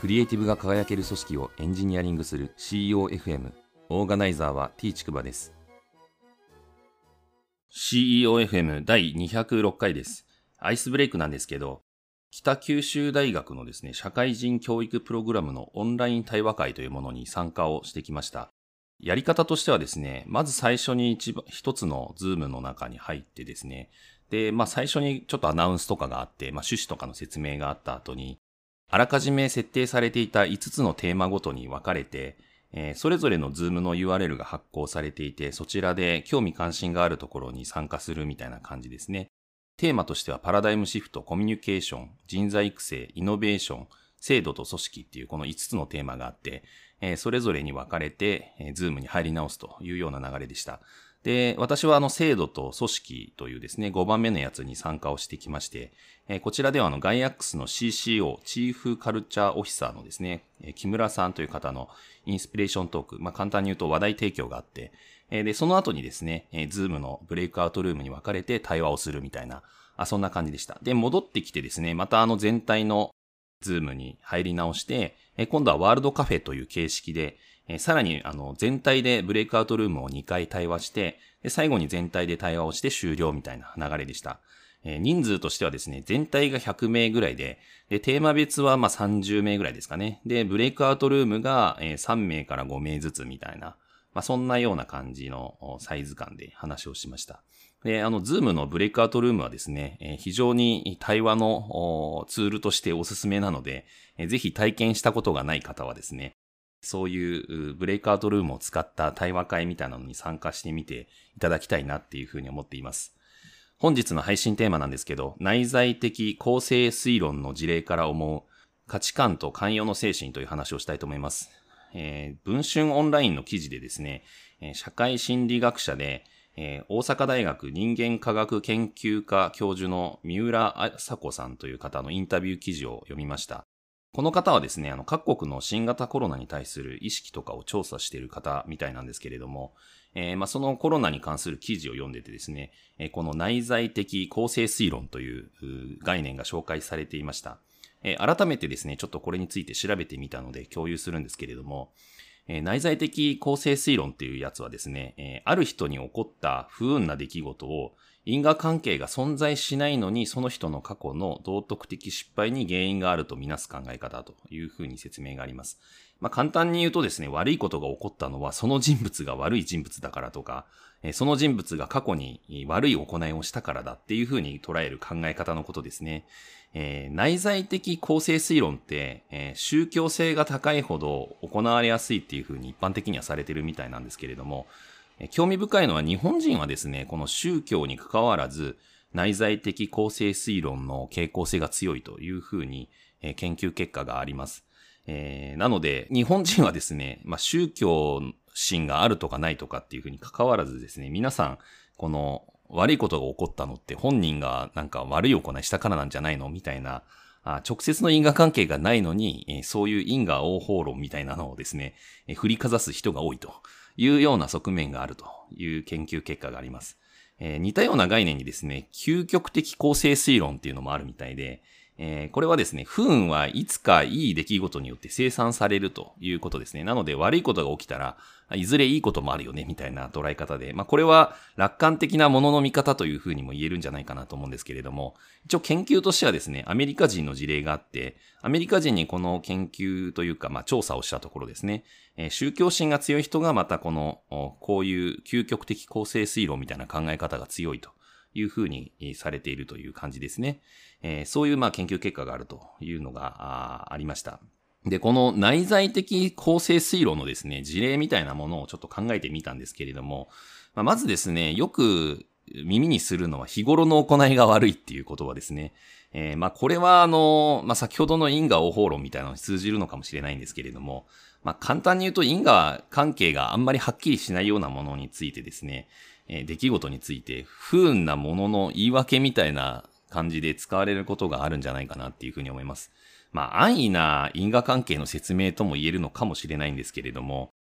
クリエイティブが輝ける組織をエンジニアリングする CEOFM オーガナイザーは T ちくばです。CEOFM 第206回です。アイスブレイクなんですけど北九州大学のですね社会人教育プログラムのオンライン対話会というものに参加をしてきました。やり方としてはですね、まず最初に一一つの Zoomの中に入ってですね、で、まあ最初にちょっとアナウンスとかがあって、まあ趣旨とかの説明があった後に、あらかじめ設定されていた5つのテーマごとに分かれて、えー、それぞれのズームの URL が発行されていて、そちらで興味関心があるところに参加するみたいな感じですね。テーマとしてはパラダイムシフト、コミュニケーション、人材育成、イノベーション、制度と組織っていうこの5つのテーマがあって、えー、それぞれに分かれて、えー、 Zoomに入り直すというような流れでした。で、私はあの制度と組織というですね、5番目のやつに参加をしてきまして、えー、こちらではあのガイアックスの CCO、チーフカルチャーオフィサーのですね、えー、木村さんという方のインスピレーショントーク、まあ簡単に言うと話題提供があって、えー、で、その後にですね、えー、 Zoomのブレイクアウトルームに分かれて対話をするみたいな、あそんな感じでした。で、戻ってきてですね、またあの全体の Zoomに入り直して、えー、今度はワールドカフェという形式で、えー、さらにあの全体でブレイクアウトルームを2回対話して、で、最後に全体で対話をして終了みたいな流れでした。えー、人数としてはですね、全体が100名ぐらいで、で、テーマ別はまあ30名ぐらいですかね。で、ブレイクアウトルームが、えー、3名から5名ずつみたいな、まあそんなような感じのサイズ感で話をしました。で、あの、 Zoomのブレイクアウトルームはですね、えー、非常に対話のツールとしておすすめなので、えー、ぜひ体験したことがない方はですね、そういうブレイクアウトルームを使った対話会みたいなのに参加してみていただきたいなっていうふうに思っています。本日の配信テーマなんですけど、内在的構成推論の事例から思う価値観と寛容の精神という話をしたいと思います。えー、文春オンラインの記事でですね、社会心理学者で、えー、大阪大学人間科学研究科教授の三浦麻子さんという方のインタビュー記事を読みました。この方はですね、あの、各国の新型コロナに対する意識とかを調査している方みたいなんですけれども、えー、まあ、そのコロナに関する記事を読んでてですね、えー、この内在的構成推論という概念が紹介されていました。えー、改めてですね、ちょっとこれについて調べてみたので共有するんですけれども、え内在的構成推論っていうやつはですね、えある人に起こった不運な出来事を因果関係が存在しないのに、その人の過去の道徳的失敗に原因があるとみなす考え方というふうに説明があります。まあ、簡単に言うとですね、悪いことが起こったのは、その人物が悪い人物だからとか、その人物が過去に悪い行いをしたからだっていうふうに捉える考え方のことですね。えー、内在的構成推論って、えー、宗教性が高いほど行われやすいっていうふうに一般的にはされてるみたいなんですけれども、興味深いのは日本人はですね、この宗教に関わらず、内在的構成推論の傾向性が強いというふうに、え、研究結果があります。えー、なので、日本人はですね、まあ、宗教心があるとかないとかっていうふうに関わらずですね、皆さん、この悪いことが起こったのって本人がなんか悪い行いしたからなんじゃないのみたいな、あ直接の因果関係がないのに、え、そういう因果応報論みたいなのをですね、え、振りかざす人が多いと。いうような側面があるという研究結果があります。えー、似たような概念にですね、究極的構成推論っていうのもあるみたいで、えー、これはですね、不運はいつかいい出来事によって生産されるということですね。なので悪いことが起きたら、いずれいいこともあるよね、みたいな捉え方で、まあこれは楽観的なものの見方というふうにも言えるんじゃないかなと思うんですけれども、一応研究としてはですね、アメリカ人の事例があって、アメリカ人にこの研究というか、まあ調査をしたところですね、えー、宗教心が強い人がまたこの、こういう究極的構成推論みたいな考え方が強いというふうにされているという感じですね。えー、そういうまあ研究結果があるというのがありました。で、この内在的構成推論のですね、事例みたいなものをちょっと考えてみたんですけれども、まあ、まずですね、よく耳にするのは日頃の行いが悪いっていう言葉ですね。えー、まあこれはあの、まあ先ほどの因果応報論みたいなのに通じるのかもしれないんですけれども、まあ簡単に言うと因果関係があんまりはっきりしないようなものについてですね、えー、出来事について不運なものの言い訳みたいな感じで使われることがあるんじゃないかなっていうふうに思います。まあ、安易な因果関係の説明とも言えるのかもしれないんですけれども、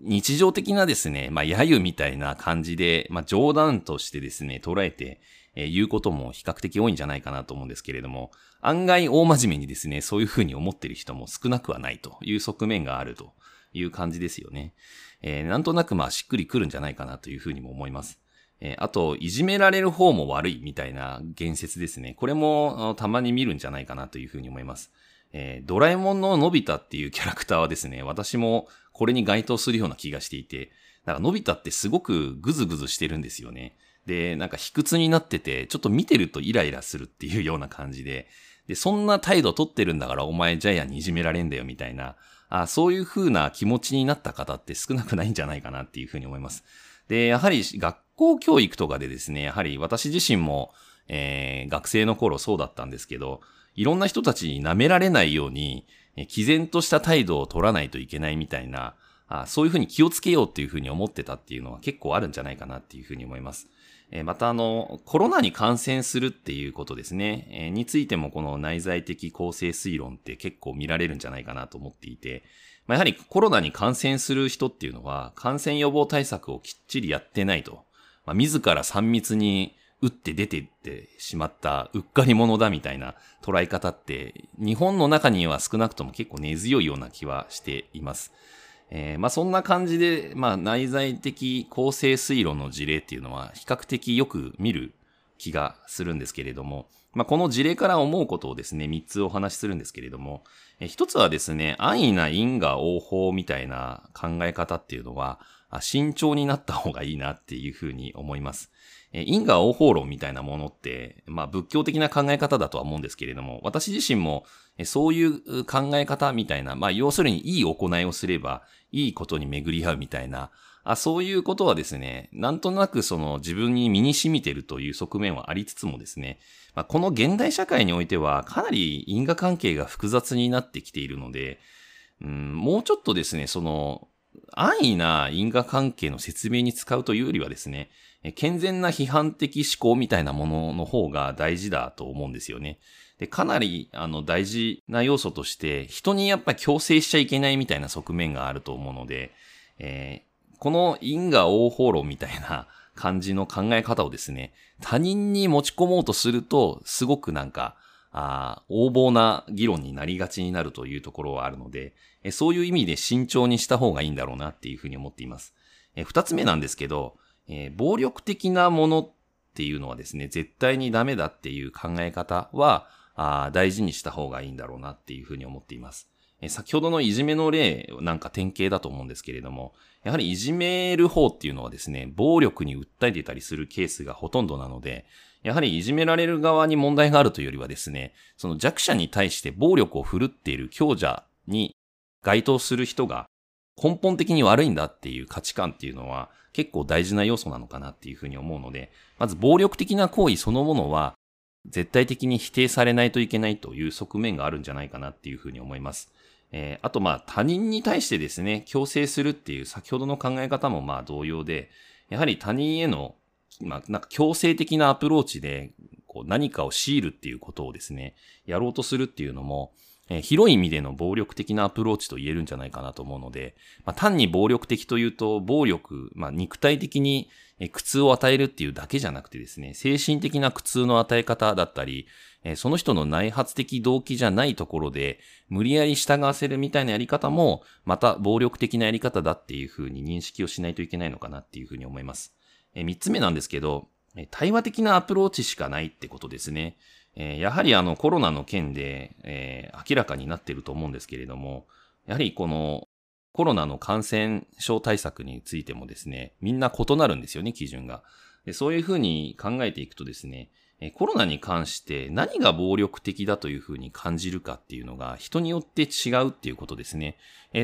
日常的なですね、まあ、揶揄みたいな感じで、まあ、冗談としてですね、捉えて、えー、言うことも比較的多いんじゃないかなと思うんですけれども、案外大真面目にですね、そういうふうに思ってる人も少なくはないという側面があるという感じですよね。えー、なんとなくまあしっくりくるんじゃないかなというふうにも思います。えー、あと、いじめられる方も悪いみたいな言説ですね。これもたまに見るんじゃないかなというふうに思います。えー、ドラえもんののび太っていうキャラクターはですね、私もこれに該当するような気がしていて、なんかのび太ってすごくグズグズしてるんですよね。で、なんか卑屈になってて、ちょっと見てるとイライラするっていうような感じで、で、そんな態度取ってるんだからお前ジャイアンにいじめられんだよみたいな、あそういう風な気持ちになった方って少なくないんじゃないかなっていう風に思います。で、やはり学校教育とかでですね、やはり私自身も、えー、学生の頃そうだったんですけど、いろんな人たちに舐められないように、え毅然とした態度を取らないといけないみたいな、あそういうふうに気をつけようっていうふうに思ってたっていうのは結構あるんじゃないかなっていうふうに思います。えまたあの、コロナに感染するっていうことですね、えについてもこの内在的構成推論って結構見られるんじゃないかなと思っていて、まあ、やはりコロナに感染する人っていうのは感染予防対策をきっちりやってないと。まあ、自ら3密に打って出てってしまったうっかり者だみたいな捉え方って日本の中には少なくとも結構根強いような気はしています。えー、まあそんな感じで、まあ内在的構成推論の事例っていうのは比較的よく見る気がするんですけれども、まあこの事例から思うことをですね、3つお話しするんですけれども、え、1つはですね、安易な因果応報みたいな考え方っていうのは、慎重になった方がいいなっていうふうに思います。因果応報論みたいなものって、まあ仏教的な考え方だとは思うんですけれども、私自身もそういう考え方みたいな、まあ要するにいい行いをすれば、いいことに巡り合うみたいな、あそういうことはですね、なんとなくその自分に身に染みてるという側面はありつつもですね、まあ、この現代社会においてはかなり因果関係が複雑になってきているので、うん、もうちょっとですね、その安易な因果関係の説明に使うというよりはですね、健全な批判的思考みたいなものの方が大事だと思うんですよね。で、かなり、あの、大事な要素として、人にやっぱ強制しちゃいけないみたいな側面があると思うので、えー、この因果応報論みたいな感じの考え方をですね、他人に持ち込もうとすると、すごくなんか、あ横暴な議論になりがちになるというところはあるので、そういう意味で慎重にした方がいいんだろうなっていうふうに思っています。二つ目なんですけど、え、暴力的なものっていうのはですね、絶対にダメだっていう考え方は、あ大事にした方がいいんだろうなっていうふうに思っています。先ほどのいじめの例なんか典型だと思うんですけれども、やはりいじめる方っていうのはですね、暴力に訴えていたりするケースがほとんどなので、やはりいじめられる側に問題があるというよりはですね、その弱者に対して暴力を振るっている強者に該当する人が根本的に悪いんだっていう価値観っていうのは結構大事な要素なのかなっていうふうに思うので、まず暴力的な行為そのものは絶対的に否定されないといけないという側面があるんじゃないかなっていうふうに思います。えー、あとまあ他人に対してですね、強制するっていう先ほどの考え方もまあ同様で、やはり他人への、まあなんか強制的なアプローチで、こう何かを強いるっていうことをですね、やろうとするっていうのも、えー、広い意味での暴力的なアプローチと言えるんじゃないかなと思うので、まあ、単に暴力的というと、暴力、まあ、肉体的に苦痛を与えるっていうだけじゃなくてですね、精神的な苦痛の与え方だったり、その人の内発的動機じゃないところで、無理やり従わせるみたいなやり方も、また暴力的なやり方だっていうふうに認識をしないといけないのかなっていうふうに思います。え3つ目なんですけど、対話的なアプローチしかないってことですね。えやはりあのコロナの件で、え、明らかになっていると思うんですけれども、やはりこのコロナの感染症対策についてもですね、みんな異なるんですよね、基準が。でそういうふうに考えていくとですね、コロナに関して何が暴力的だというふうに感じるかっていうのが人によって違うっていうことですね。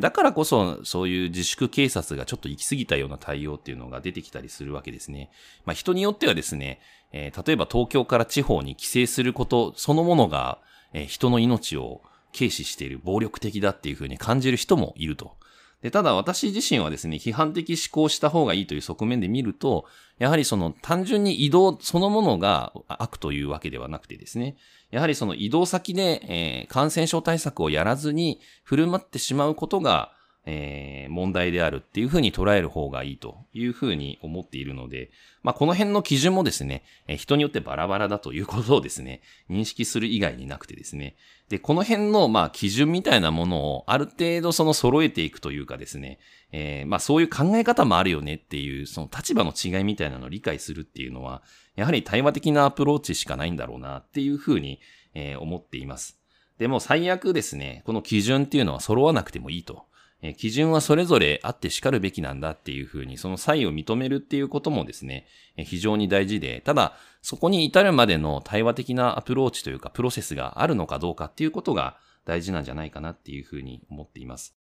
だからこそそういう自粛警察がちょっと行き過ぎたような対応っていうのが出てきたりするわけですね。まあ、人によってはですね、例えば東京から地方に帰省することそのものが人の命を軽視している暴力的だっていうふうに感じる人もいると。で、ただ私自身はですね、批判的思考した方がいいという側面で見ると、やはりその単純に移動そのものが悪というわけではなくてですね、やはりその移動先で、えー、感染症対策をやらずに振る舞ってしまうことが、えー、問題であるっていうふうに捉える方がいいというふうに思っているので、まあ、この辺の基準もですね、えー、人によってバラバラだということをですね、認識する以外になくてですね、で、この辺の、ま、基準みたいなものをある程度その揃えていくというかですね、えー、まあ、そういう考え方もあるよねっていう、その立場の違いみたいなのを理解するっていうのは、やはり対話的なアプローチしかないんだろうなっていうふうに、え、思っています。でも最悪ですね、この基準っていうのは揃わなくてもいいと。え基準はそれぞれあって叱るべきなんだっていうふうに、その差異を認めるっていうこともですね、え非常に大事で、ただ、そこに至るまでの対話的なアプローチというか、プロセスがあるのかどうかっていうことが大事なんじゃないかなっていうふうに思っています。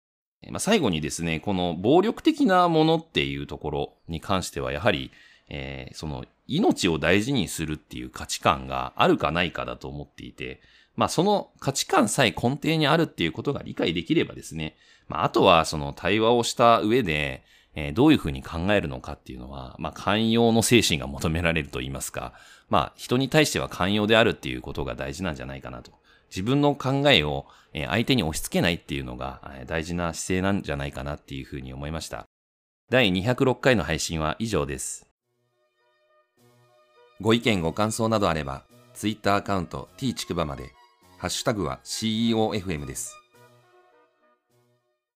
まあ、最後にですね、この暴力的なものっていうところに関しては、やはり、えー、その命を大事にするっていう価値観があるかないかだと思っていて、まあその価値観さえ根底にあるっていうことが理解できればですね、まああとはその対話をした上で、えー、どういうふうに考えるのかっていうのは、まあ寛容の精神が求められると言いますか、まあ人に対しては寛容であるっていうことが大事なんじゃないかなと。自分の考えを相手に押し付けないっていうのが大事な姿勢なんじゃないかなっていうふうに思いました。第206回の配信は以上です。ご意見ご感想などあれば、Twitter アカウント t ちくばまでハッシュタグは CEOFM です。